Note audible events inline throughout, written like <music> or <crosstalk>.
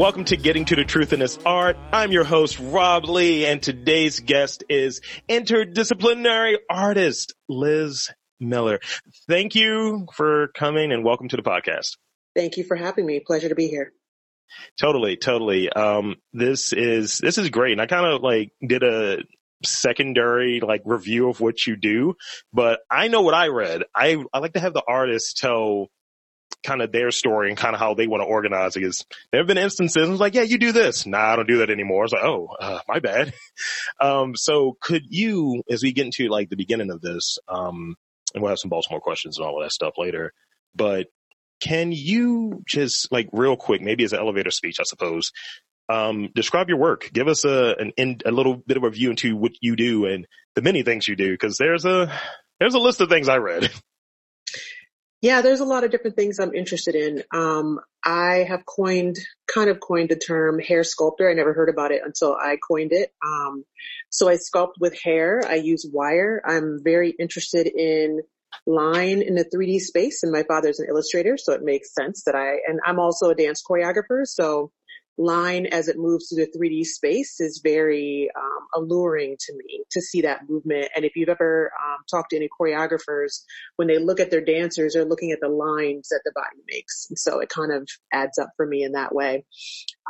Welcome to Getting to the Truth in This Art. I'm your host, Rob Lee, and today's guest is interdisciplinary artist, Liz Miller. Thank you for coming and welcome to the podcast. Thank you for having me. Pleasure to be here. Totally, totally. Um, this is, this is great. And I kind of like did a secondary like review of what you do, but I know what I read. I, I like to have the artist tell kind of their story and kind of how they want to organize it is there have been instances it's like, yeah, you do this. Nah, I don't do that anymore. It's like, oh, uh, my bad. <laughs> um, so could you, as we get into like the beginning of this, um, and we'll have some Baltimore questions and all of that stuff later, but can you just like real quick, maybe as an elevator speech, I suppose, um, describe your work. Give us a, an, in, a little bit of a view into what you do and the many things you do. Cause there's a, there's a list of things I read. <laughs> Yeah, there's a lot of different things I'm interested in. Um, I have coined, kind of coined the term hair sculptor. I never heard about it until I coined it. Um, so I sculpt with hair. I use wire. I'm very interested in line in the 3D space and my father's an illustrator. So it makes sense that I, and I'm also a dance choreographer. So line as it moves through the 3D space is very um, alluring to me to see that movement. And if you've ever um, talked to any choreographers, when they look at their dancers, they're looking at the lines that the body makes. And so it kind of adds up for me in that way.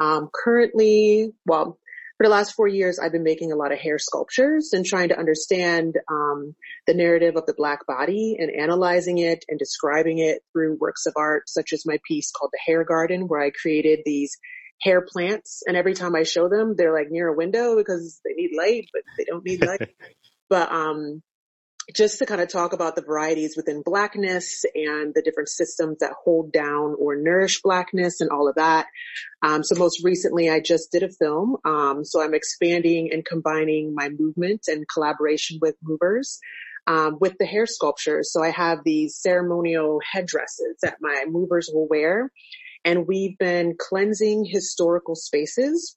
Um, currently, well, for the last four years, I've been making a lot of hair sculptures and trying to understand um, the narrative of the black body and analyzing it and describing it through works of art, such as my piece called The Hair Garden, where I created these hair plants. And every time I show them, they're like near a window because they need light, but they don't need light. <laughs> but, um, just to kind of talk about the varieties within blackness and the different systems that hold down or nourish blackness and all of that. Um, so most recently I just did a film. Um, so I'm expanding and combining my movement and collaboration with movers. Um, with the hair sculptures. So I have these ceremonial headdresses that my movers will wear and we've been cleansing historical spaces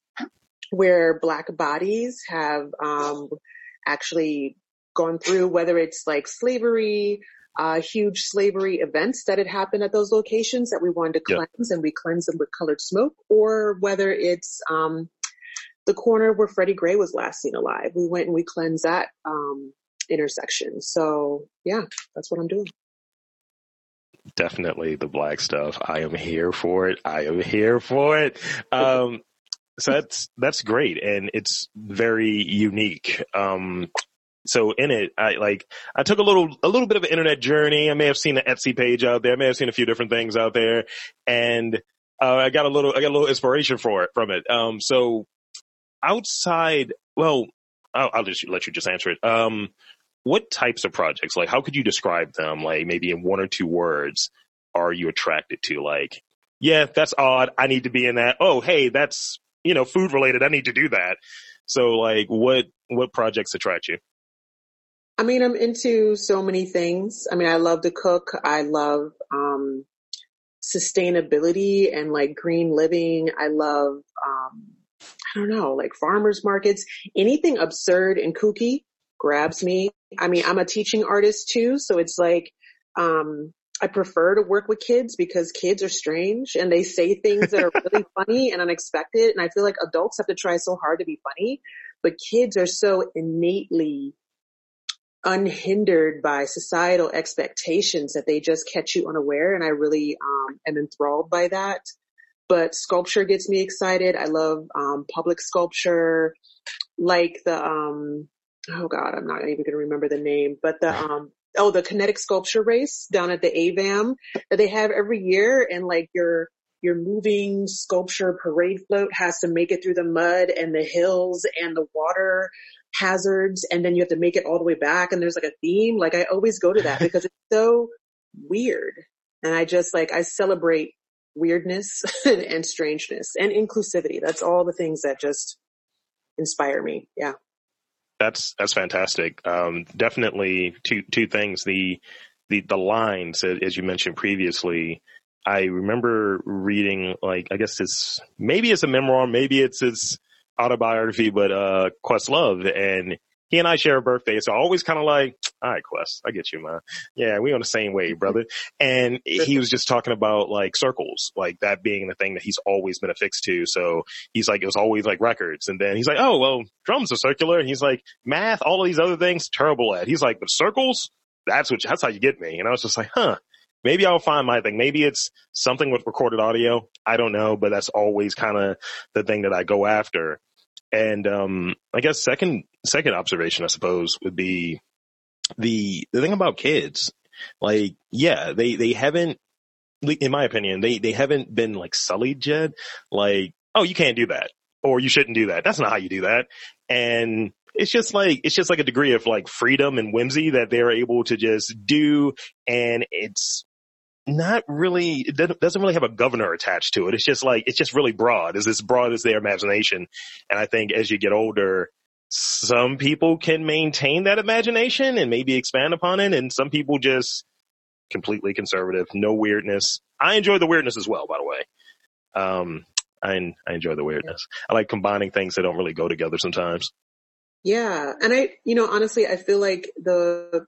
where black bodies have um, actually gone through, whether it's like slavery, uh, huge slavery events that had happened at those locations that we wanted to cleanse and we cleanse them with colored smoke, or whether it's um, the corner where Freddie Gray was last seen alive. We went and we cleansed that um, intersection. So yeah, that's what I'm doing definitely the black stuff. I am here for it. I am here for it. Um, so that's, that's great. And it's very unique. Um, so in it, I like, I took a little, a little bit of an internet journey. I may have seen an Etsy page out there. I may have seen a few different things out there and, uh, I got a little, I got a little inspiration for it, from it. Um, so outside, well, I'll, I'll just let you just answer it. Um, what types of projects, like how could you describe them? Like maybe in one or two words, are you attracted to? Like, yeah, that's odd. I need to be in that. Oh, hey, that's, you know, food related. I need to do that. So like what, what projects attract you? I mean, I'm into so many things. I mean, I love to cook. I love, um, sustainability and like green living. I love, um, I don't know, like farmers markets, anything absurd and kooky grabs me. I mean, I'm a teaching artist too, so it's like, um, I prefer to work with kids because kids are strange and they say things that are <laughs> really funny and unexpected. And I feel like adults have to try so hard to be funny, but kids are so innately unhindered by societal expectations that they just catch you unaware. And I really, um, am enthralled by that. But sculpture gets me excited. I love, um, public sculpture, like the, um, oh God, I'm not even going to remember the name, but the, <laughs> um, oh, the kinetic sculpture race down at the AVAM that they have every year. And like your, your moving sculpture parade float has to make it through the mud and the hills and the water hazards. And then you have to make it all the way back. And there's like a theme. Like I always go to that <laughs> because it's so weird. And I just like, I celebrate weirdness <laughs> and strangeness and inclusivity. That's all the things that just inspire me. Yeah that's that's fantastic. Um, definitely two two things. The the the lines as you mentioned previously. I remember reading like I guess it's maybe it's a memoir, maybe it's his autobiography, but uh, Questlove, and he and I share a birthday. So always kind of like, all right, Quest, I get you, man. Yeah, we on the same wave, brother. And he was just talking about like circles, like that being the thing that he's always been affixed to. So he's like, it was always like records. And then he's like, oh, well, drums are circular. And he's like, math, all of these other things, terrible at. He's like, but circles, that's what, that's how you get me. And I was just like, huh, maybe I'll find my thing. Maybe it's something with recorded audio. I don't know, but that's always kind of the thing that I go after. And, um, I guess second, second observation, I suppose would be the, the thing about kids. Like, yeah, they, they haven't, in my opinion, they, they haven't been like sullied yet. Like, oh, you can't do that or you shouldn't do that. That's not how you do that. And it's just like, it's just like a degree of like freedom and whimsy that they're able to just do. And it's not really, it doesn't really have a governor attached to it. It's just like, it's just really broad. It's as broad as their imagination. And I think as you get older, some people can maintain that imagination and maybe expand upon it. And some people just completely conservative, no weirdness. I enjoy the weirdness as well, by the way. Um, I, I enjoy the weirdness. I like combining things that don't really go together sometimes. Yeah. And I, you know, honestly, I feel like the,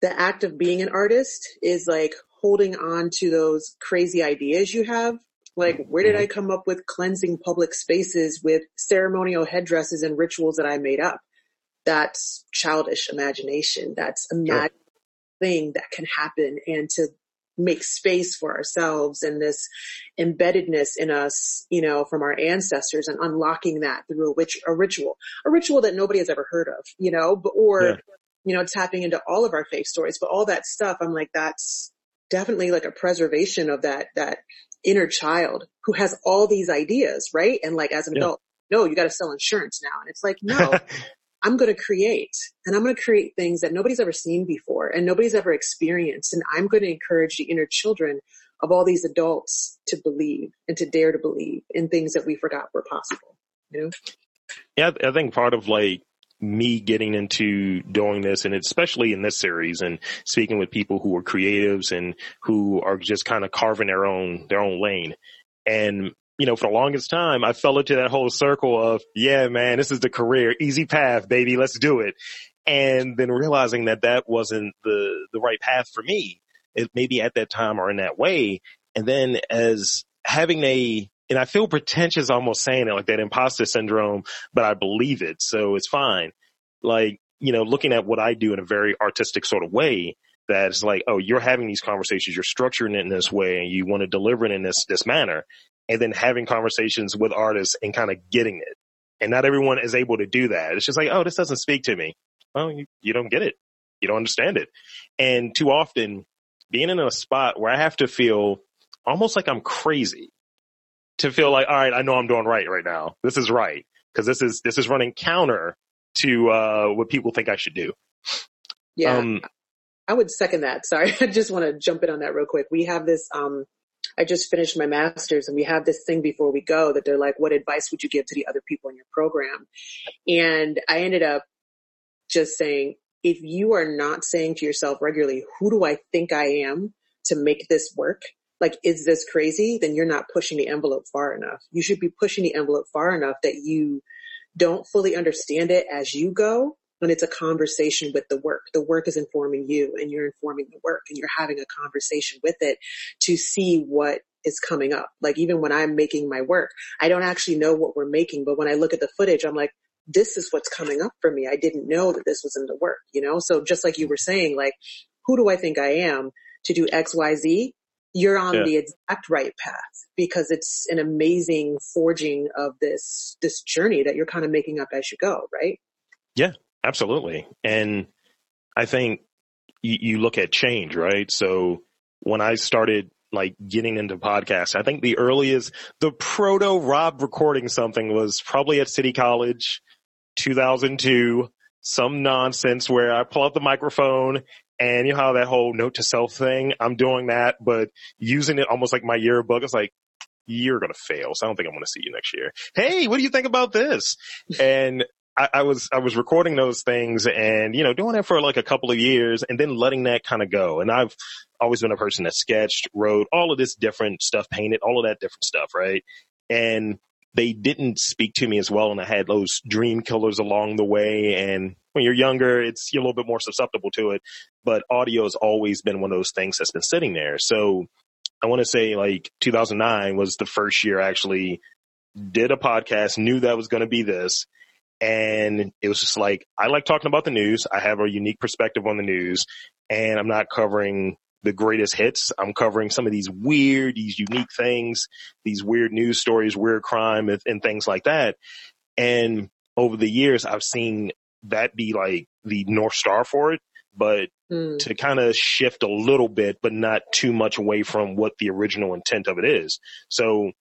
the act of being an artist is like holding on to those crazy ideas you have. Like, where did I mm-hmm. come up with cleansing public spaces with ceremonial headdresses and rituals that I made up? That's childish imagination. That's a sure. thing that can happen and to make space for ourselves and this embeddedness in us, you know, from our ancestors and unlocking that through a, witch, a ritual, a ritual that nobody has ever heard of, you know, or, yeah. you know, tapping into all of our faith stories, but all that stuff, I'm like, that's definitely like a preservation of that, that inner child who has all these ideas, right? And like as an yeah. adult, no, you got to sell insurance now. And it's like, no, <laughs> I'm going to create and I'm going to create things that nobody's ever seen before and nobody's ever experienced. And I'm going to encourage the inner children of all these adults to believe and to dare to believe in things that we forgot were possible, you know? Yeah, I think part of like me getting into doing this and especially in this series and speaking with people who are creatives and who are just kind of carving their own, their own lane. And you know, for the longest time, I fell into that whole circle of, yeah, man, this is the career, easy path, baby, let's do it. And then realizing that that wasn't the, the right path for me, it maybe at that time or in that way. And then as having a, and I feel pretentious almost saying it like that imposter syndrome, but I believe it. So it's fine. Like, you know, looking at what I do in a very artistic sort of way, that's like, oh, you're having these conversations, you're structuring it in this way, and you want to deliver it in this this manner and then having conversations with artists and kind of getting it. And not everyone is able to do that. It's just like, oh, this doesn't speak to me. Well, you, you don't get it. You don't understand it. And too often being in a spot where I have to feel almost like I'm crazy to feel like, all right, I know I'm doing right right now. This is right. Cause this is, this is running counter to, uh, what people think I should do. Yeah. Um, I would second that. Sorry. <laughs> I just want to jump in on that real quick. We have this, um, I just finished my master's and we have this thing before we go that they're like, what advice would you give to the other people in your program? And I ended up just saying, if you are not saying to yourself regularly, who do I think I am to make this work? Like, is this crazy? Then you're not pushing the envelope far enough. You should be pushing the envelope far enough that you don't fully understand it as you go, when it's a conversation with the work. The work is informing you and you're informing the work and you're having a conversation with it to see what is coming up. Like even when I'm making my work, I don't actually know what we're making, but when I look at the footage, I'm like, this is what's coming up for me. I didn't know that this was in the work, you know? So just like you were saying, like, who do I think I am to do X, Y, Z? You're on yeah. the exact right path because it's an amazing forging of this, this journey that you're kind of making up as you go, right? Yeah, Absolutely. And I think you, you look at change, right? So when I started like getting into podcasts, I think the earliest, the proto Rob recording something was probably at City College, 2002, some nonsense where I pull out the microphone and you know how that whole note to self thing, I'm doing that, but using it almost like my yearbook. It's like, you're going to fail. So I don't think I'm going to see you next year. Hey, what do you think about this? <laughs> And I, I, was I was recording those things and you know doing it for like a couple of years and then letting that kind of go. And I've always been a person that sketched, wrote all of this different stuff, painted all of that different stuff, right? And they didn't speak to me as well. And I had those dream killers along the way. And when you're younger, it's, you're a little bit more susceptible to it, but audio has always been one of those things that's been sitting there. So I want to say like 2009 was the first year I actually did a podcast, knew that was going to be this. And it was just like, I like talking about the news. I have a unique perspective on the news and I'm not covering the greatest hits. I'm covering some of these weird, these unique things, these weird news stories, weird crime and, and things like that. And over the years, I've seen that be like the North Star for it, but mm. to kind of shift a little bit, but not too much away from what the original intent of it is. So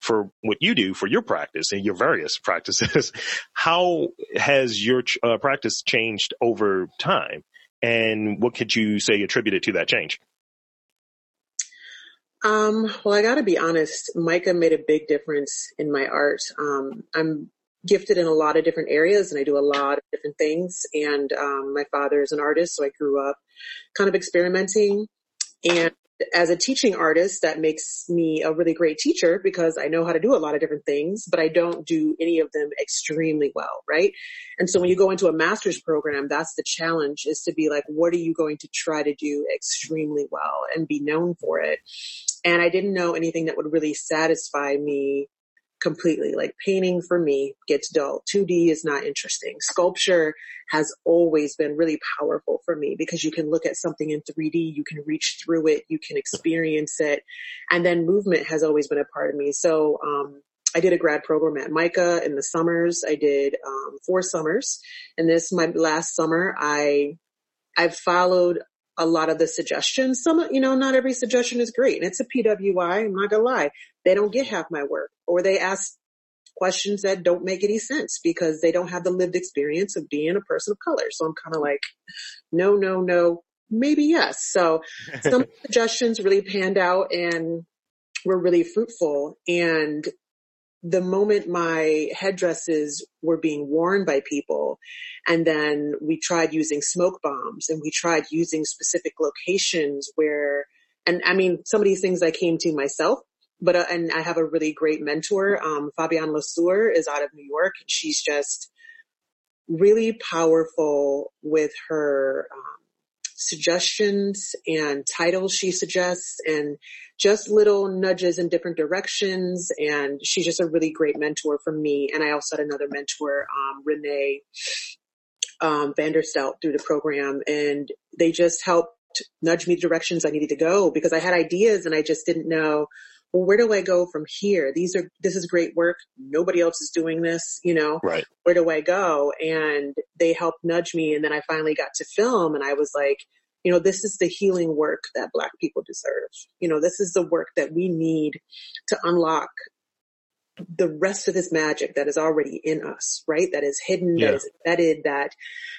for what you do for your practice and your various <laughs> practices, how has your uh, practice changed over time? And what could you say attributed to that change? Um, well, I gotta be honest, MICA made a big difference in my art. Um, I'm gifted in a lot of different areas and I do a lot of different things. And, um, my father is an artist, so I grew up kind of experimenting and as a teaching artist, that makes me a really great teacher because I know how to do a lot of different things, but I don't do any of them extremely well, right? And so when you go into a master's program, that's the challenge is to be like, what are you going to try to do extremely well and be known for it? And I didn't know anything that would really satisfy me completely. Like painting for me gets dull. 2D is not interesting. Sculpture has always been really powerful for me because you can look at something in 3D, you can reach through it, you can experience it. And then movement has always been a part of me. So, um, I did a grad program at MICA in the summers. I did um, four summers, and this my last summer. I I've followed a lot of the suggestions. Some, you know, not every suggestion is great. And it's a PWI. I'm not gonna lie. They don't get half my work or they ask questions that don't make any sense because they don't have the lived experience of being a person of color. So I'm kind of like, no, no, no, maybe yes. So some <laughs> suggestions really panned out and were really fruitful. And the moment my headdresses were being worn by people and then we tried using smoke bombs and we tried using specific locations where and i mean some of these things i came to myself but uh, and i have a really great mentor um fabienne lesueur is out of new york she's just really powerful with her um, suggestions and titles she suggests and just little nudges in different directions. And she's just a really great mentor for me. And I also had another mentor, um, Renee, um, Vanderstout through the program and they just helped nudge me directions I needed to go because I had ideas and I just didn't know, well, where do I go from here? These are, this is great work. Nobody else is doing this, you know, right. where do I go? And they helped nudge me. And then I finally got to film and I was like, you know, this is the healing work that black people deserve. You know, this is the work that we need to unlock the rest of this magic that is already in us, right? That is hidden, yeah. that is embedded, that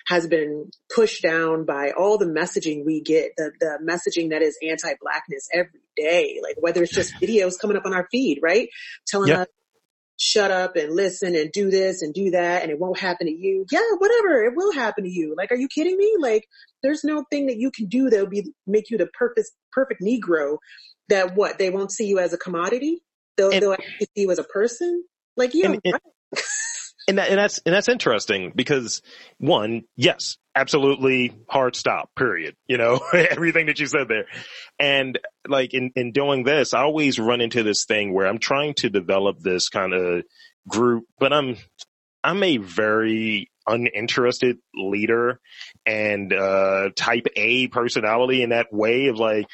has been pushed down by all the messaging we get, the, the messaging that is anti-blackness every day, like whether it's just <laughs> videos coming up on our feed, right? Telling yeah. us shut up and listen and do this and do that and it won't happen to you. Yeah, whatever. It will happen to you. Like, are you kidding me? Like, there's no thing that you can do that'll be, make you the perfect, perfect Negro that what? They won't see you as a commodity? They'll, and, actually see you as a person. Like. And, and, and, that, and that's, and that's interesting because one, yes, absolutely hard stop, period. You know, <laughs> everything that you said there. And like in, in doing this, I always run into this thing where I'm trying to develop this kind of group, but I'm, I'm a very uninterested leader and uh, type A personality in that way of like,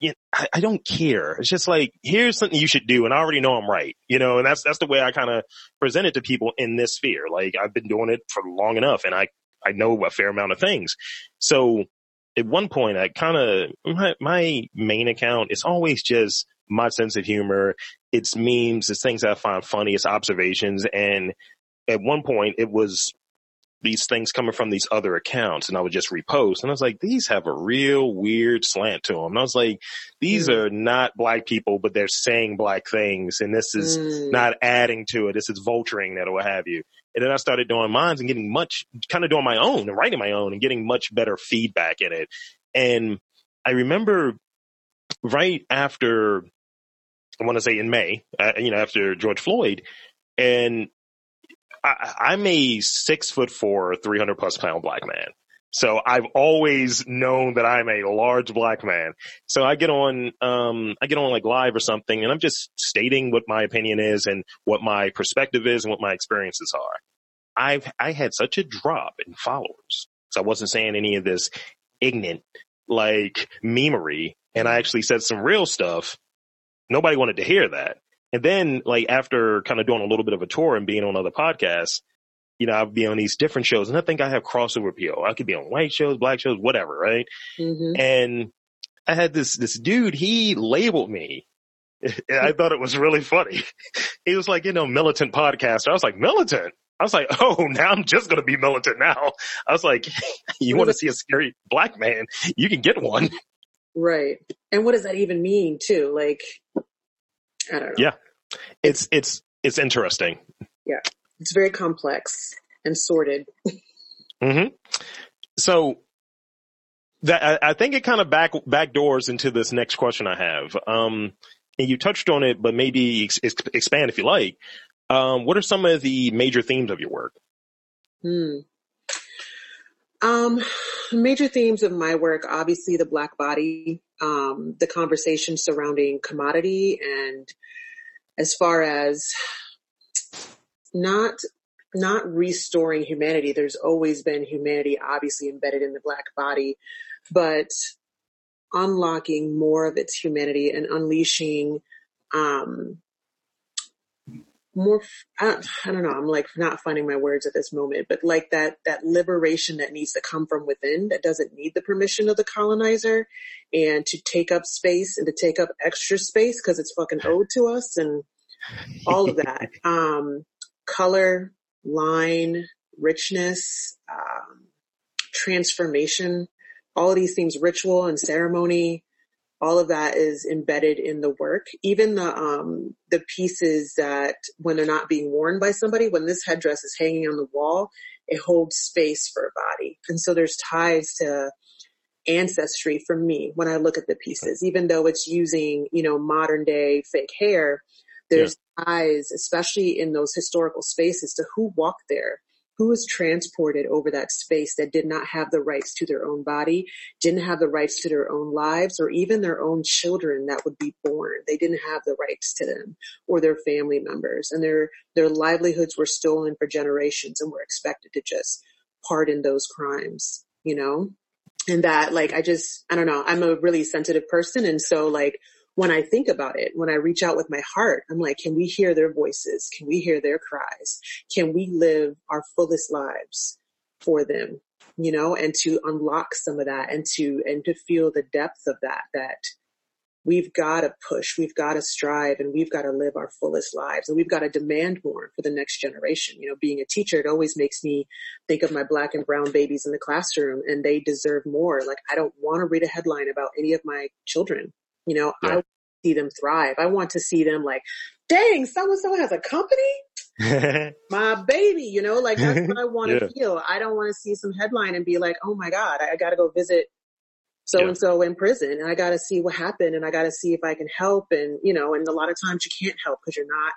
you know, I, I, don't care. It's just like, here's something you should do and I already know I'm right, you know, and that's, that's the way I kind of present it to people in this sphere. Like I've been doing it for long enough and I, I know a fair amount of things. So at one point I kind of, my, my main account is always just my sense of humor. It's memes, it's things I find funny, it's observations. And at one point it was these things coming from these other accounts and I would just repost. And I was like, these have a real weird slant to them. And I was like, these mm. are not black people, but they're saying black things. And this is mm. not adding to it. This is vulturing that or what have you. And then I started doing mines and getting much, kind of doing my own and writing my own and getting much better feedback in it. And I remember right after, I want to say in May, uh, you know, after George Floyd, and I, I'm a six foot four, 300 plus pound black man. So I've always known that I'm a large black man. So I get on, um, I get on like live or something and I'm just stating what my opinion is and what my perspective is and what my experiences are. I've, I had such a drop in followers. So I wasn't saying any of this ignorant, like memery. And I actually said some real stuff. Nobody wanted to hear that. And then like after kind of doing a little bit of a tour and being on other podcasts, you know, I'd be on these different shows and I think I have crossover appeal. I could be on white shows, black shows, whatever, right? Mm-hmm. And I had this, this dude, he labeled me. <laughs> I thought it was really funny. He was like, you know, militant podcaster. I was like, militant? I was like, oh, <laughs> now I'm just going to be militant now. I was like, <laughs> you want to see a scary black man? You can get one. Right. And what does that even mean too? Like, I don't know. Yeah. It's, it's, it's interesting. Yeah. It's very complex and sorted. <laughs> hmm So that I, I, think it kind of back back doors into this next question I have. Um, and you touched on it, but maybe ex- expand if you like. Um, what are some of the major themes of your work? Hmm. Um, major themes of my work, obviously the black body, um, the conversation surrounding commodity and as far as not not restoring humanity. There's always been humanity obviously embedded in the black body, but unlocking more of its humanity and unleashing um, more I don't, I don't know i'm like not finding my words at this moment but like that that liberation that needs to come from within that doesn't need the permission of the colonizer and to take up space and to take up extra space because it's fucking owed to us and all of that. <laughs> Um color, line, richness, um, transformation, all of these things, ritual and ceremony, all of that is embedded in the work. Even the um, the pieces that when they're not being worn by somebody, when this headdress is hanging on the wall, it holds space for a body, and so there's ties to ancestry for me when I look at the pieces. Even though it's using you know modern day fake hair, there's yeah. ties, especially in those historical spaces, to who walked there, who was transported over that space that did not have the rights to their own body, didn't have the rights to their own lives, or even their own children that would be born. They didn't have the rights to them or their family members, and their their livelihoods were stolen for generations and were expected to just pardon those crimes. You know, and that like I just I don't know. I'm a really sensitive person, and so like when I think about it, when I reach out with my heart, I'm like, can we hear their voices? Can we hear their cries? Can we live our fullest lives for them? You know, and to unlock some of that and to, and to feel the depth of that, that we've got to push, we've got to strive and we've got to live our fullest lives and we've got to demand more for the next generation. You know, being a teacher, it always makes me think of my black and brown babies in the classroom and they deserve more. Like I don't want to read a headline about any of my children you know, yeah. I see them thrive. I want to see them like, dang, so and so has a company. <laughs> my baby, you know, like that's what I <laughs> want to yeah. feel. I don't want to see some headline and be like, oh my God, I, I got to go visit so and so in prison and I got to see what happened and I got to see if I can help. And, you know, and a lot of times you can't help because you're not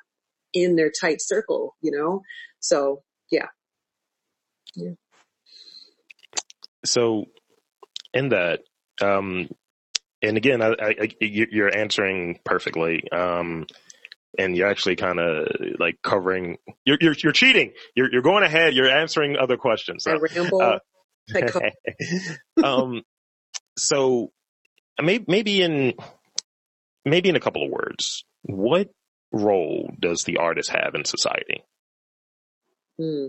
in their tight circle, you know? So yeah. Yeah. So in that, um, and again, I, I, you're answering perfectly. Um, and you're actually kind of like covering. You're, you're you're cheating. You're you're going ahead. You're answering other questions. So, uh, <laughs> <laughs> um, so maybe maybe in maybe in a couple of words, what role does the artist have in society? Hmm.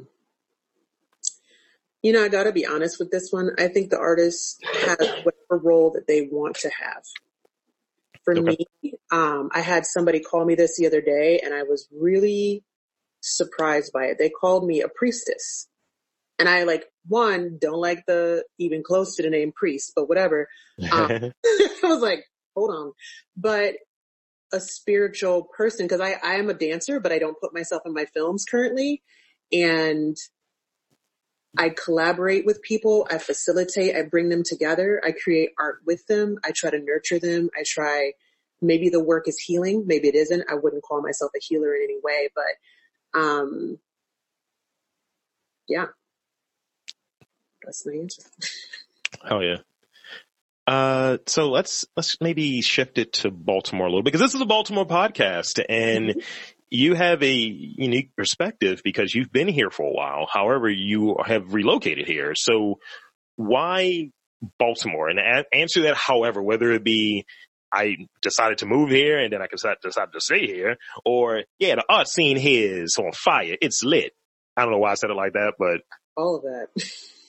You know, I got to be honest with this one. I think the artist has whatever role that they want to have. For okay. me, um, I had somebody call me this the other day, and I was really surprised by it. They called me a priestess, and I like one don't like the even close to the name priest, but whatever. Um, <laughs> <laughs> I was like, hold on, but a spiritual person because I I am a dancer, but I don't put myself in my films currently, and I collaborate with people. I facilitate. I bring them together. I create art with them. I try to nurture them. I try, maybe the work is healing. Maybe it isn't. I wouldn't call myself a healer in any way, but Um, yeah, that's my answer. <laughs> Oh yeah. Uh, so let's let's maybe shift it to Baltimore a little bit, because this is a Baltimore podcast, and. <laughs> you have a unique perspective because you've been here for a while. However, you have relocated here. So why Baltimore? And a- answer that, however, whether it be I decided to move here and then I decided to stay here, or yeah, the art scene here is on fire. It's lit. I don't know why I said it like that, but all of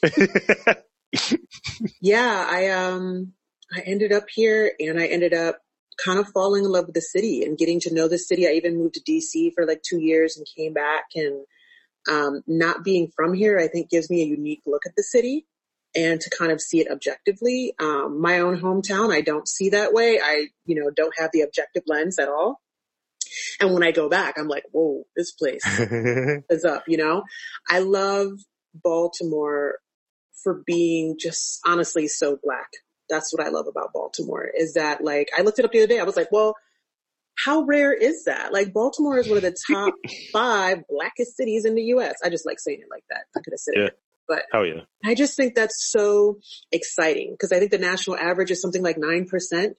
that. <laughs> <laughs> yeah, I um I ended up here and I ended up kind of falling in love with the city and getting to know the city. I even moved to DC for like two years and came back and um, not being from here, I think gives me a unique look at the city and to kind of see it objectively. Um, my own hometown, I don't see that way. I, you know, don't have the objective lens at all. And when I go back, I'm like, whoa, this place <laughs> is up, you know? I love Baltimore for being just honestly so black. That's what I love about Baltimore is that like, I looked it up the other day. I was like, well, how rare is that? Like Baltimore is one of the top <laughs> five blackest cities in the U.S. I just like saying it like that. I could have said yeah. it but oh yeah, I just think that's so exciting because I think the national average is something like nine percent,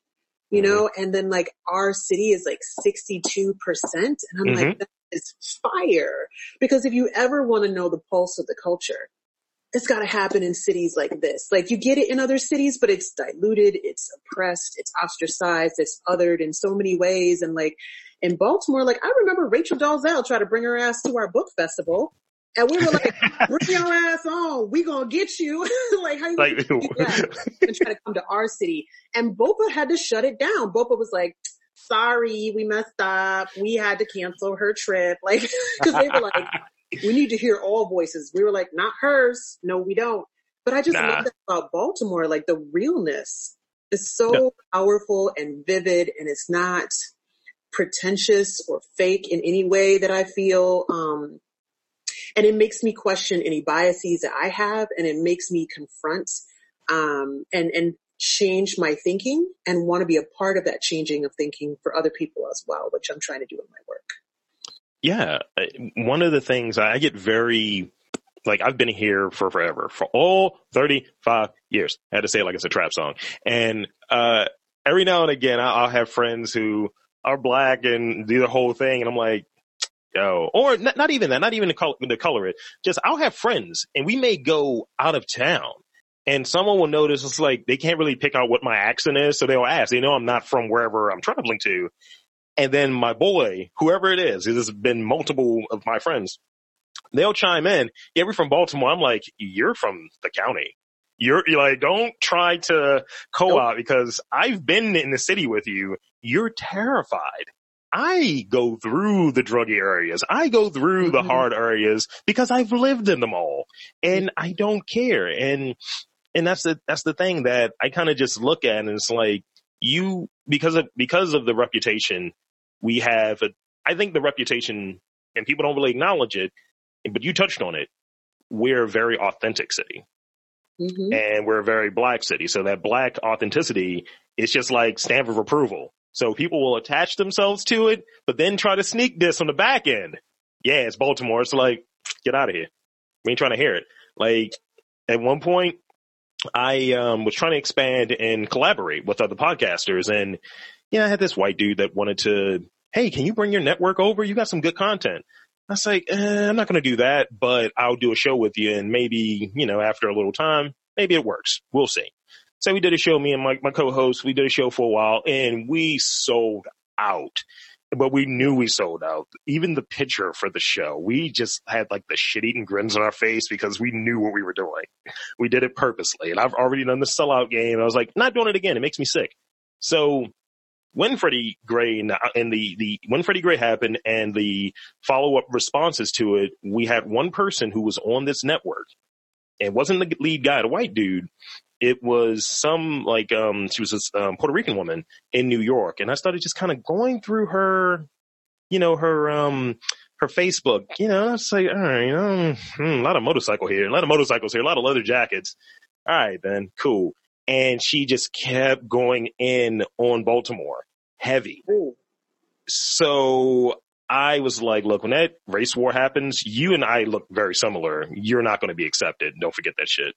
you mm-hmm. know, and then like our city is like sixty-two percent, and I'm mm-hmm. like, that is fire. Because if you ever want to know the pulse of the culture, it's got to happen in cities like this. Like you get it in other cities, but it's diluted, it's oppressed, it's ostracized, it's othered in so many ways. And like in Baltimore, like I remember Rachel Dolezal tried to bring her ass to our book festival. And we were like, <laughs> bring your ass on. We gonna get you. <laughs> like, how you like, and try to come to our city. And BOPA had to shut it down. BOPA was like, sorry, we messed up. We had to cancel her trip. Like, <laughs> cause they were like, we need to hear all voices. We were like, not hers. No, we don't. But I just nah. love that about Baltimore. Like the realness is so powerful and vivid and it's not pretentious or fake in any way that I feel. Um, and it makes me question any biases that I have and it makes me confront, um, and, and change my thinking and want to be a part of that changing of thinking for other people as well, which I'm trying to do in my. Yeah. One of the things I get very, like I've been here for forever, for all 35 years. I had to say it like it's a trap song. And, uh, every now and again I'll have friends who are black and do the whole thing. And I'm like, yo, or not, not even that, not even to color, to color it. Just I'll have friends and we may go out of town and someone will notice it's like they can't really pick out what my accent is. So they'll ask, they know I'm not from wherever I'm traveling to. And then my boy, whoever it is, it has been multiple of my friends. They'll chime in. Yeah, we're from Baltimore. I'm like, you're from the county. You're, you're like, don't try to co-op nope. because I've been in the city with you. You're terrified. I go through the druggy areas. I go through mm-hmm. the hard areas because I've lived in them all and I don't care. And, and that's the, that's the thing that I kind of just look at and it's like you, because of, because of the reputation we have, a, I think the reputation and people don't really acknowledge it, but you touched on it. We're a very authentic city. Mm-hmm. And we're a very black city. So that black authenticity is just like stamp of approval. So people will attach themselves to it, but then try to sneak this on the back end. Yeah, it's Baltimore. It's like, get out of here. We ain't trying to hear it. Like at one point, I um, was trying to expand and collaborate with other podcasters, and yeah, I had this white dude that wanted to, hey, can you bring your network over? You got some good content. I was like, eh, I'm not going to do that, but I'll do a show with you, and maybe you know after a little time, maybe it works. We'll see. So we did a show, me and my, my co-host, we did a show for a while and we sold out. But we knew we sold out. Even the picture for the show, we just had like the shit eating grins on our face because we knew what we were doing. We did it purposely. And I've already done the sellout game. I was like, not doing it again. It makes me sick. So when Freddie Gray and the, the, when Freddie Gray happened and the follow up responses to it, we had one person who was on this network and wasn't the lead guy, the white dude, it was some like um she was a um, Puerto Rican woman in New York, and I started just kind of going through her, you know, her um her Facebook. You know, it's like all right, you know, hmm, a lot of motorcycle here, a lot of motorcycles here, a lot of leather jackets. All right, then cool. And she just kept going in on Baltimore heavy. Ooh. So I was like, look, when that race war happens, you and I look very similar. You're not going to be accepted. Don't forget that shit.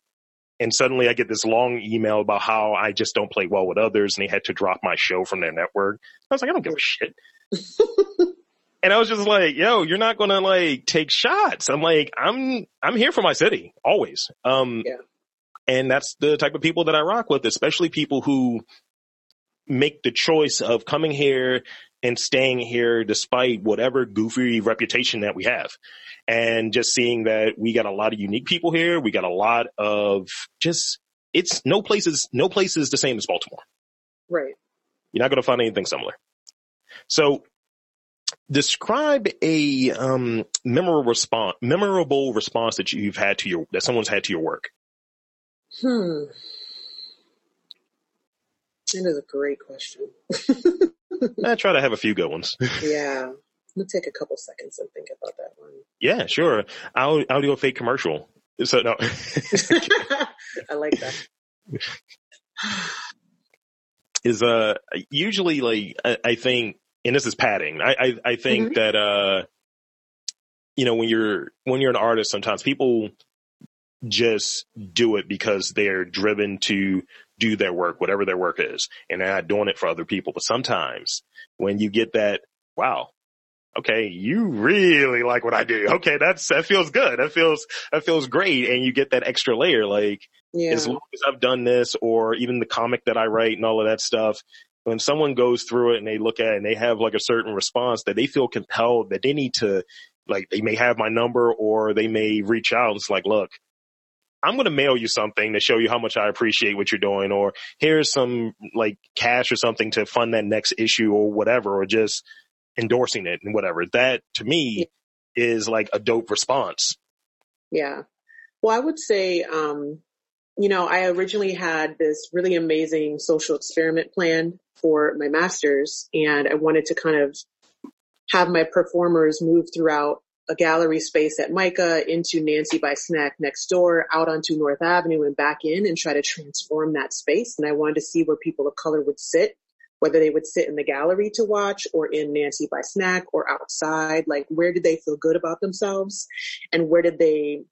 And suddenly I get this long email about how I just don't play well with others and they had to drop my show from their network. I was like, I don't give a shit. <laughs> and I was just like, yo, you're not going to like take shots. I'm like, I'm, I'm here for my city always. Um, yeah. And that's the type of people that I rock with, especially people who make the choice of coming here and staying here despite whatever goofy reputation that we have. And just seeing that we got a lot of unique people here. We got a lot of just, it's no places, no place is the same as Baltimore. Right. You're not going to find anything similar. So describe a um, memorable response, memorable response that you've had to your, that someone's had to your work. Hmm. That is a great question. I try to have a few good ones. <laughs> <laughs> yeah. Let me take a couple seconds and think about that one. Yeah, sure. I'll I'll do a fake commercial. So no. <laughs> I like that. Is uh usually like I, I, think and this is padding. I I, I think mm-hmm. that uh you know when you're when you're an artist sometimes people just do it because they're driven to do their work, whatever their work is, and they're not doing it for other people. But sometimes when you get that, wow, okay, you really like what I do. Okay, that's that feels good. That feels that feels great, and you get that extra layer. Like yeah. as long as I've done this, or even the comic that I write and all of that stuff. When someone goes through it and they look at it and they have like a certain response that they feel compelled that they need to, like they may have my number or they may reach out. It's like, look, I'm going to mail you something to show you how much I appreciate what you're doing, or here's some like cash or something to fund that next issue or whatever, or just endorsing it and whatever. That to me yeah. is like a dope response. Yeah. Well, I would say, um, you know, I originally had this really amazing social experiment plan for my master's and I wanted to kind of have my performers move throughout a gallery space at MICA into Nancy by SNAC next door, out onto North Avenue and back in and try to transform that space. And I wanted to see where people of color would sit, whether they would sit in the gallery to watch or in Nancy by SNAC or outside. Like where did they feel good about themselves and where did they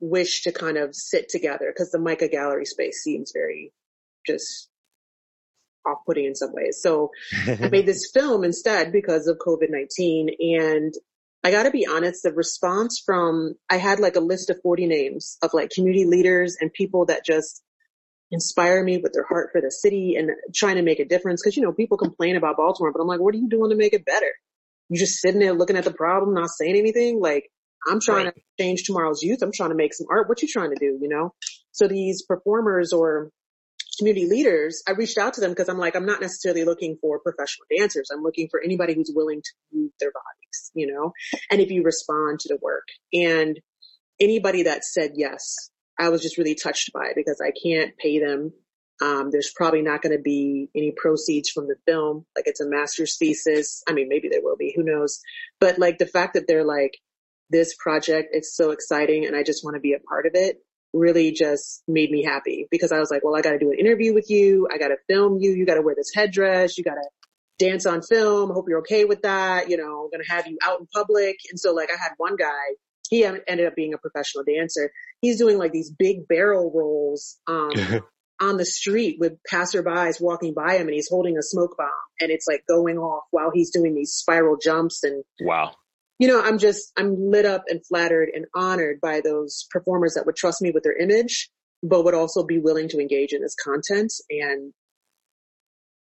wish to kind of sit together? Cause the MICA gallery space seems very just off-putting in some ways. So I made <laughs> this film instead because of COVID-19 and I gotta be honest, the response from, I had like a list of 40 names of like community leaders and people that just inspire me with their heart for the city and trying to make a difference. Cause you know, people complain about Baltimore, but I'm like, what are you doing to make it better? You just sitting there looking at the problem, not saying anything. Like I'm trying right. to change tomorrow's youth. I'm trying to make some art. What you trying to do? You know? So these performers or community leaders, I reached out to them because I'm like, I'm not necessarily looking for professional dancers. I'm looking for anybody who's willing to move their bodies, you know, and if you respond to the work and anybody that said yes, I was just really touched by it because I can't pay them. Um, there's probably not going to be any proceeds from the film. Like it's a master's thesis. I mean, maybe there will be, who knows? But like the fact that they're like, this project, it's so exciting and I just want to be a part of it really just made me happy because I was like, well, I got to do an interview with you. I got to film you. You got to wear this headdress. You got to dance on film. I hope you're okay with that. You know, I'm going to have you out in public. And so like I had one guy, he ended up being a professional dancer. He's doing like these big barrel rolls, um, <laughs> on the street with passerbys walking by him and he's holding a smoke bomb and it's like going off while he's doing these spiral jumps and wow you know, I'm just, I'm lit up and flattered and honored by those performers that would trust me with their image, but would also be willing to engage in this content and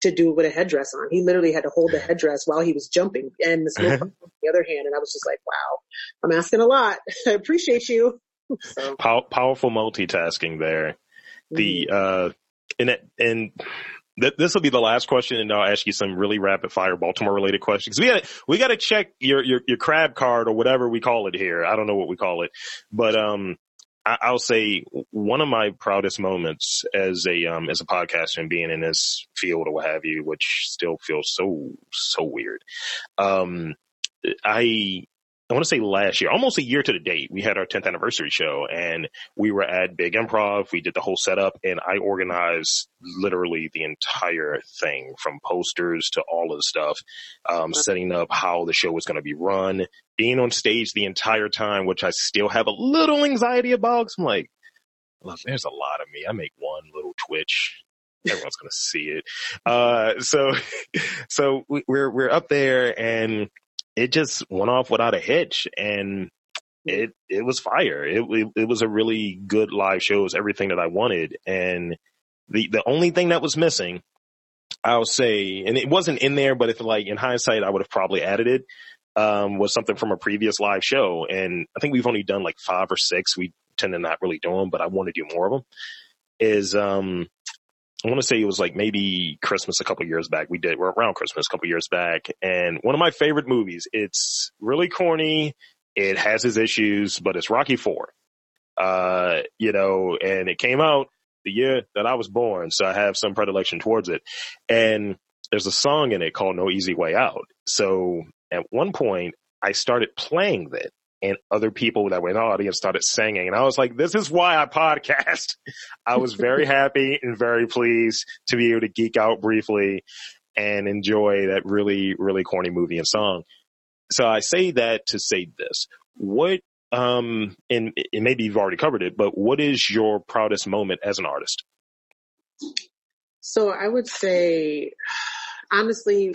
to do it with a headdress on. He literally had to hold the headdress while he was jumping and the smoke on the other hand. And I was just like, wow, I'm asking a lot. <laughs> I appreciate you. <laughs> so. Pow- powerful multitasking there. The, mm-hmm. uh, and, and th- this will be the last question, and I'll ask you some really rapid fire Baltimore related questions. We got we got to check your, your your crab card or whatever we call it here. I don't know what we call it, but um, I, will say one of my proudest moments as a um as a podcaster and being in this field or what have you, which still feels so so weird. Um, I I want to say last year, almost a year to the date, we had our 10th anniversary show and we were at Big Improv. We did the whole setup and I organized literally the entire thing from posters to all of the stuff, um, setting up how the show was going to be run, being on stage the entire time, which I still have a little anxiety about. I'm like, look, there's a lot of me. I make one little twitch everyone's going to see it. Uh, so, <laughs> so we're, we're up there and it just went off without a hitch and it, it was fire. It, it, it was a really good live show. It was everything that I wanted. And the, the only thing that was missing, I'll say, and it wasn't in there, but if like in hindsight, I would have probably added it, um, was something from a previous live show. And I think we've only done like five or six. We tend to not really do them, but I want to do more of them is, um, I want to say it was like maybe Christmas a couple years back. We did, we're around Christmas a couple years back. And one of my favorite movies, it's really corny. It has its issues, but it's Rocky Four. Uh, you know, and it came out the year that I was born. So I have some predilection towards it. And there's a song in it called No Easy Way Out. So at one point I started playing that and other people that were in the audience started singing. And I was like, this is why I podcast. I was very <laughs> happy and very pleased to be able to geek out briefly and enjoy that really, really corny movie and song. So I say that to say this. What, um, and, and maybe you've already covered it, but what is your proudest moment as an artist? So I would say, honestly,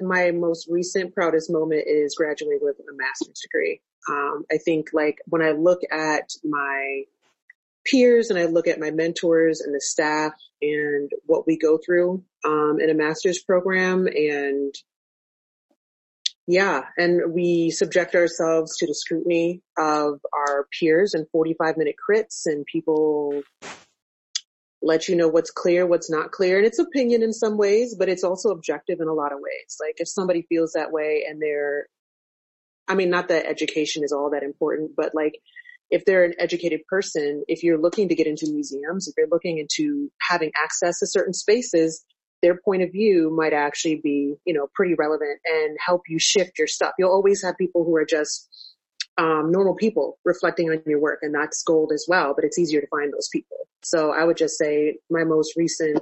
my most recent proudest moment is graduating with a master's degree. Um, I think like when I look at my peers and I look at my mentors and the staff and what we go through um, in a master's program and yeah, and we subject ourselves to the scrutiny of our peers and 45 minute crits and people let you know what's clear, what's not clear. And it's opinion in some ways, but it's also objective in a lot of ways. Like if somebody feels that way and they're I mean, not that education is all that important, but like if they're an educated person, if you're looking to get into museums, if you're looking into having access to certain spaces, their point of view might actually be, you know, pretty relevant and help you shift your stuff. You'll always have people who are just um, normal people reflecting on your work, and that's gold as well. But it's easier to find those people. So I would just say my most recent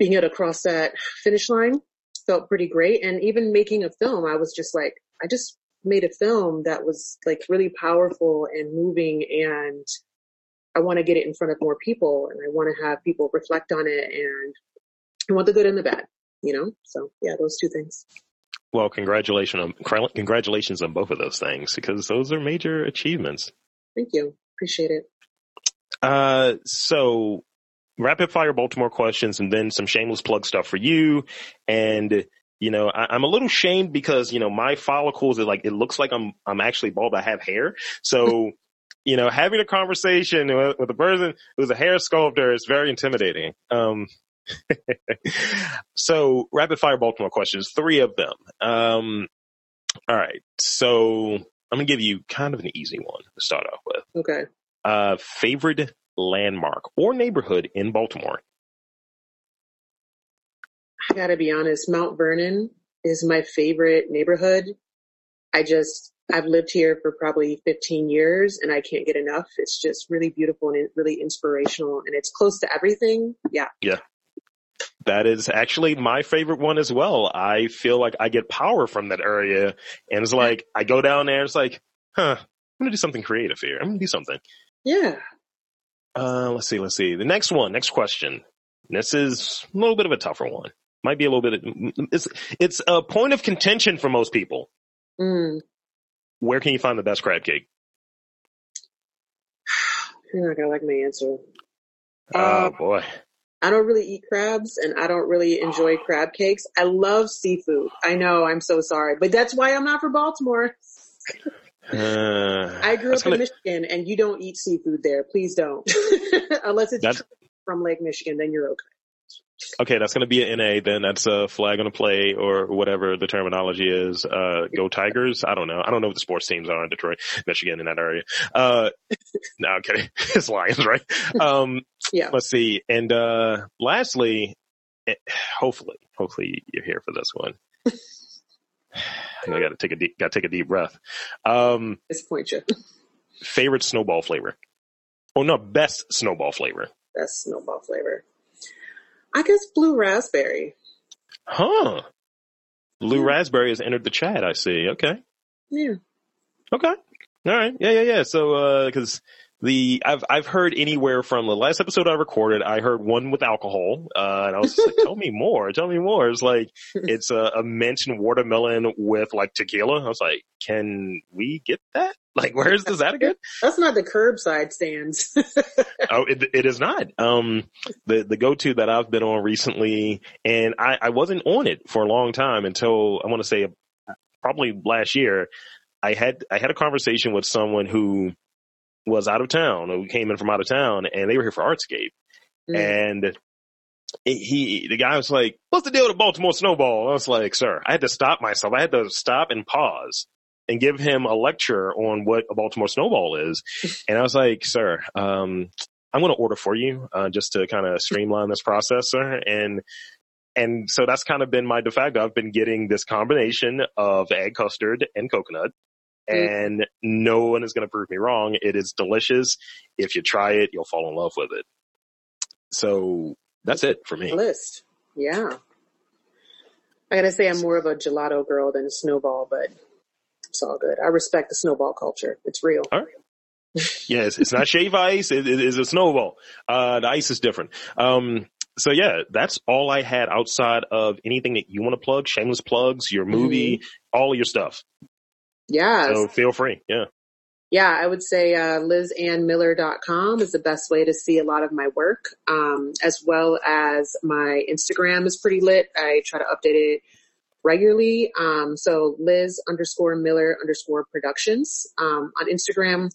being able to cross that finish line felt pretty great. And even making a film, I was just like, I just made a film that was like really powerful and moving and I want to get it in front of more people and I want to have people reflect on it and I want the good and the bad, you know? So yeah, those two things. Well, congratulations on, congratulations on both of those things because those are major achievements. Thank you. Appreciate it. Uh, so rapid fire Baltimore questions and then some shameless plug stuff for you. And you know, I, am a little shamed because, you know, my follicles are like, it looks like I'm, I'm actually bald. I have hair. So, <laughs> you know, having a conversation with, with a person who's a hair sculptor is very intimidating. Um, <laughs> so rapid fire Baltimore questions, three of them. Um, all right. So I'm going to give you kind of an easy one to start off with. Okay. Uh, favorite landmark or neighborhood in Baltimore? I gotta be honest, Mount Vernon is my favorite neighborhood. I just, I've lived here for probably 15 years and I can't get enough. It's just really beautiful and really inspirational and it's close to everything. Yeah. Yeah. That is actually my favorite one as well. I feel like I get power from that area and it's like, I go down there, it's like, huh, I'm gonna do something creative here. I'm gonna do something. Yeah. Uh, let's see, let's see. The next one, next question. This is a little bit of a tougher one might be a little bit. It's it's a point of contention for most people. Mm. Where can you find the best crab cake? <sighs> You're not gonna like my answer. Oh uh, boy. I don't really eat crabs and I don't really enjoy crab cakes. I love seafood. I know, I'm so sorry, but that's why I'm not for Baltimore. <laughs> Uh, I grew up gonna... in Michigan and you don't eat seafood there. Please don't. <laughs> Unless it's from Lake Michigan, then you're okay okay, that's going to be an NA, then that's a flag on a play or whatever the terminology is. Uh, go Tigers. I don't know. I don't know what the sports teams are in Detroit, Michigan in that area. Uh, <laughs> no, okay. <laughs> it's Lions, right? <laughs> Um, yeah. Let's see. And, uh, lastly, eh, hopefully, hopefully you're here for this one. I got to take a deep, got to take a deep breath. Um, Disappoint you. favorite snowball flavor? Oh no, best snowball flavor. Best snowball flavor. I guess blue raspberry. Huh. Blue Yeah. raspberry has entered the chat. I see. Okay. Yeah. Okay. All right. Yeah, yeah, yeah. So, uh, because the I've I've heard anywhere from the last episode I recorded, I heard one with alcohol, uh, and I was just like, "Tell me <laughs> more, tell me more." It's like it's a, a mint and watermelon with like tequila. I was like, "Can we get that? <laughs> Like, where is this at again?" That's not the curbside stands. <laughs> oh, it, it is not. Um, the the go to that I've been on recently, and I I wasn't on it for a long time until I want to say probably last year. I had I had a conversation with someone who was out of town, who came in from out of town, and they were here for Artscape, Mm. and it- he the guy was like, "What's the deal with a Baltimore Snowball?" I was like, "Sir, I had to stop myself. I had to stop and pause." And give him a lecture on what a Baltimore snowball is, <laughs> and I was like, "Sir, um, I'm going to order for you uh, just to kind of streamline this process, sir." And and so that's kind of been my de facto. I've been getting this combination of egg custard and coconut, and no one is going to prove me wrong. It is delicious. If you try it, you'll fall in love with it. So that's it for me. list. Yeah. I gotta say, I'm more of a gelato girl than a snowball, but it's all good. I respect the snowball culture. It's real. All right. <laughs> Yes, it's not shave ice. It, it is a snowball. Uh, the ice is different. Um, so yeah, that's all I had outside of anything that you want to plug, shameless plugs, your movie, all of your stuff. Yeah. So feel free. Yeah. yeah, I would say uh, lizannmiller.com is the best way to see a lot of my work, um, as well as my Instagram is pretty lit. I try to update it regularly. Um, so Liz underscore Miller underscore productions um, on Instagram.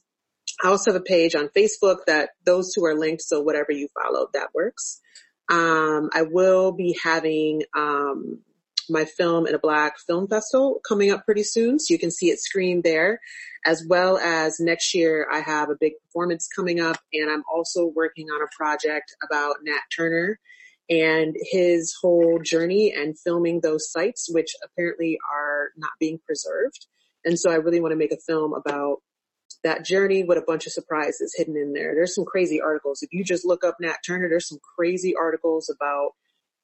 I also have a page on Facebook that those two are linked. So whatever you follow, that works. Um, I will be having um, my film in a black film festival coming up pretty soon. So you can see it screened there as well as next year I have a big performance coming up and I'm also working on a project about Nat Turner and his whole journey and filming those sites, which apparently are not being preserved. And so I really want to make a film about that journey with a bunch of surprises hidden in there. There's some crazy articles. If you just look up Nat Turner, there's some crazy articles about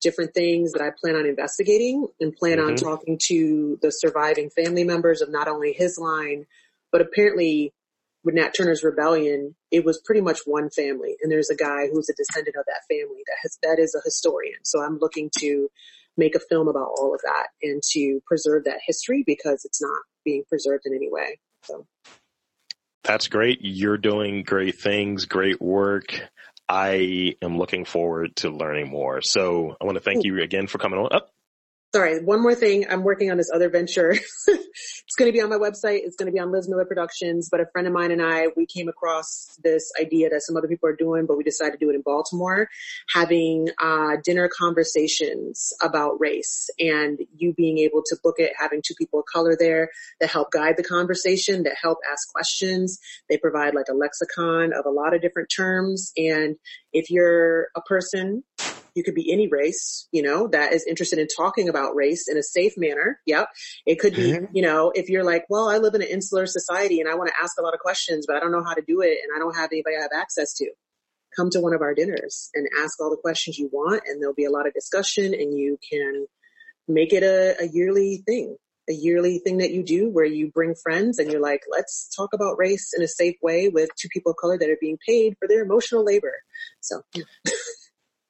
different things that I plan on investigating and plan on Mhm. talking to the surviving family members of not only his line, but apparently with Nat Turner's rebellion, it was pretty much one family. And there's a guy who's a descendant of that family that has, that is a historian. So I'm looking to make a film about all of that and to preserve that history because it's not being preserved in any way. So That's great. You're doing great things, great work. I am looking forward to learning more. So I want to thank you again for coming on. Up. Sorry, one more thing. I'm working on this other venture. <laughs> it's going to be on my website. It's going to be on Liz Miller Productions. But a friend of mine and I, we came across this idea that some other people are doing, but we decided to do it in Baltimore, having uh, dinner conversations about race and you being able to book it, having two people of color there that help guide the conversation, that help ask questions. They provide like a lexicon of a lot of different terms. And if you're a person you could be any race, you know, that is interested in talking about race in a safe manner. Yep. It could be, Mhm. you know, if you're like, well, I live in an insular society and I want to ask a lot of questions, but I don't know how to do it and I don't have anybody I have access to. Come to one of our dinners and ask all the questions you want and there'll be a lot of discussion and you can make it a, a yearly thing. A yearly thing that you do where you bring friends and you're like, let's talk about race in a safe way with two people of color that are being paid for their emotional labor. So <laughs>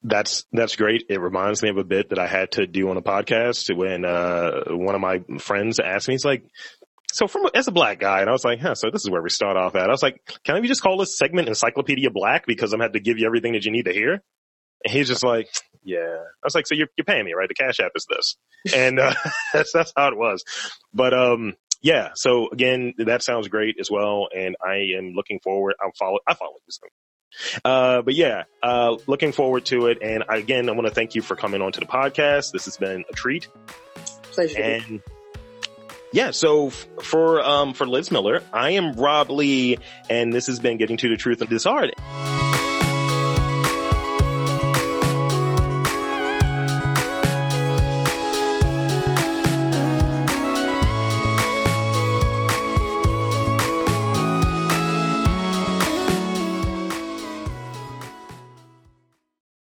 That's that's great. It reminds me of a bit that I had to do on a podcast when uh, one of my friends asked me. He's like, "So from as a black guy," and I was like, "Huh." So this is where we start off at. I was like, "Can we just call this segment Encyclopedia Black because I'm had to give you everything that you need to hear?" And he's just like, "Yeah." I was like, "So you're you're paying me, right? The Cash App is this," <laughs> and uh, <laughs> that's that's how it was. But um, yeah. So again, that sounds great as well, and I am looking forward. I'm follow. I follow this thing. Uh, but yeah, uh, looking forward to it. And again, I want to thank you for coming on to the podcast. This has been a treat. pleasure. And yeah, so f- for, um, for Liz Miller, I am Rob Lee, and this has been Getting to the Truth of This Art.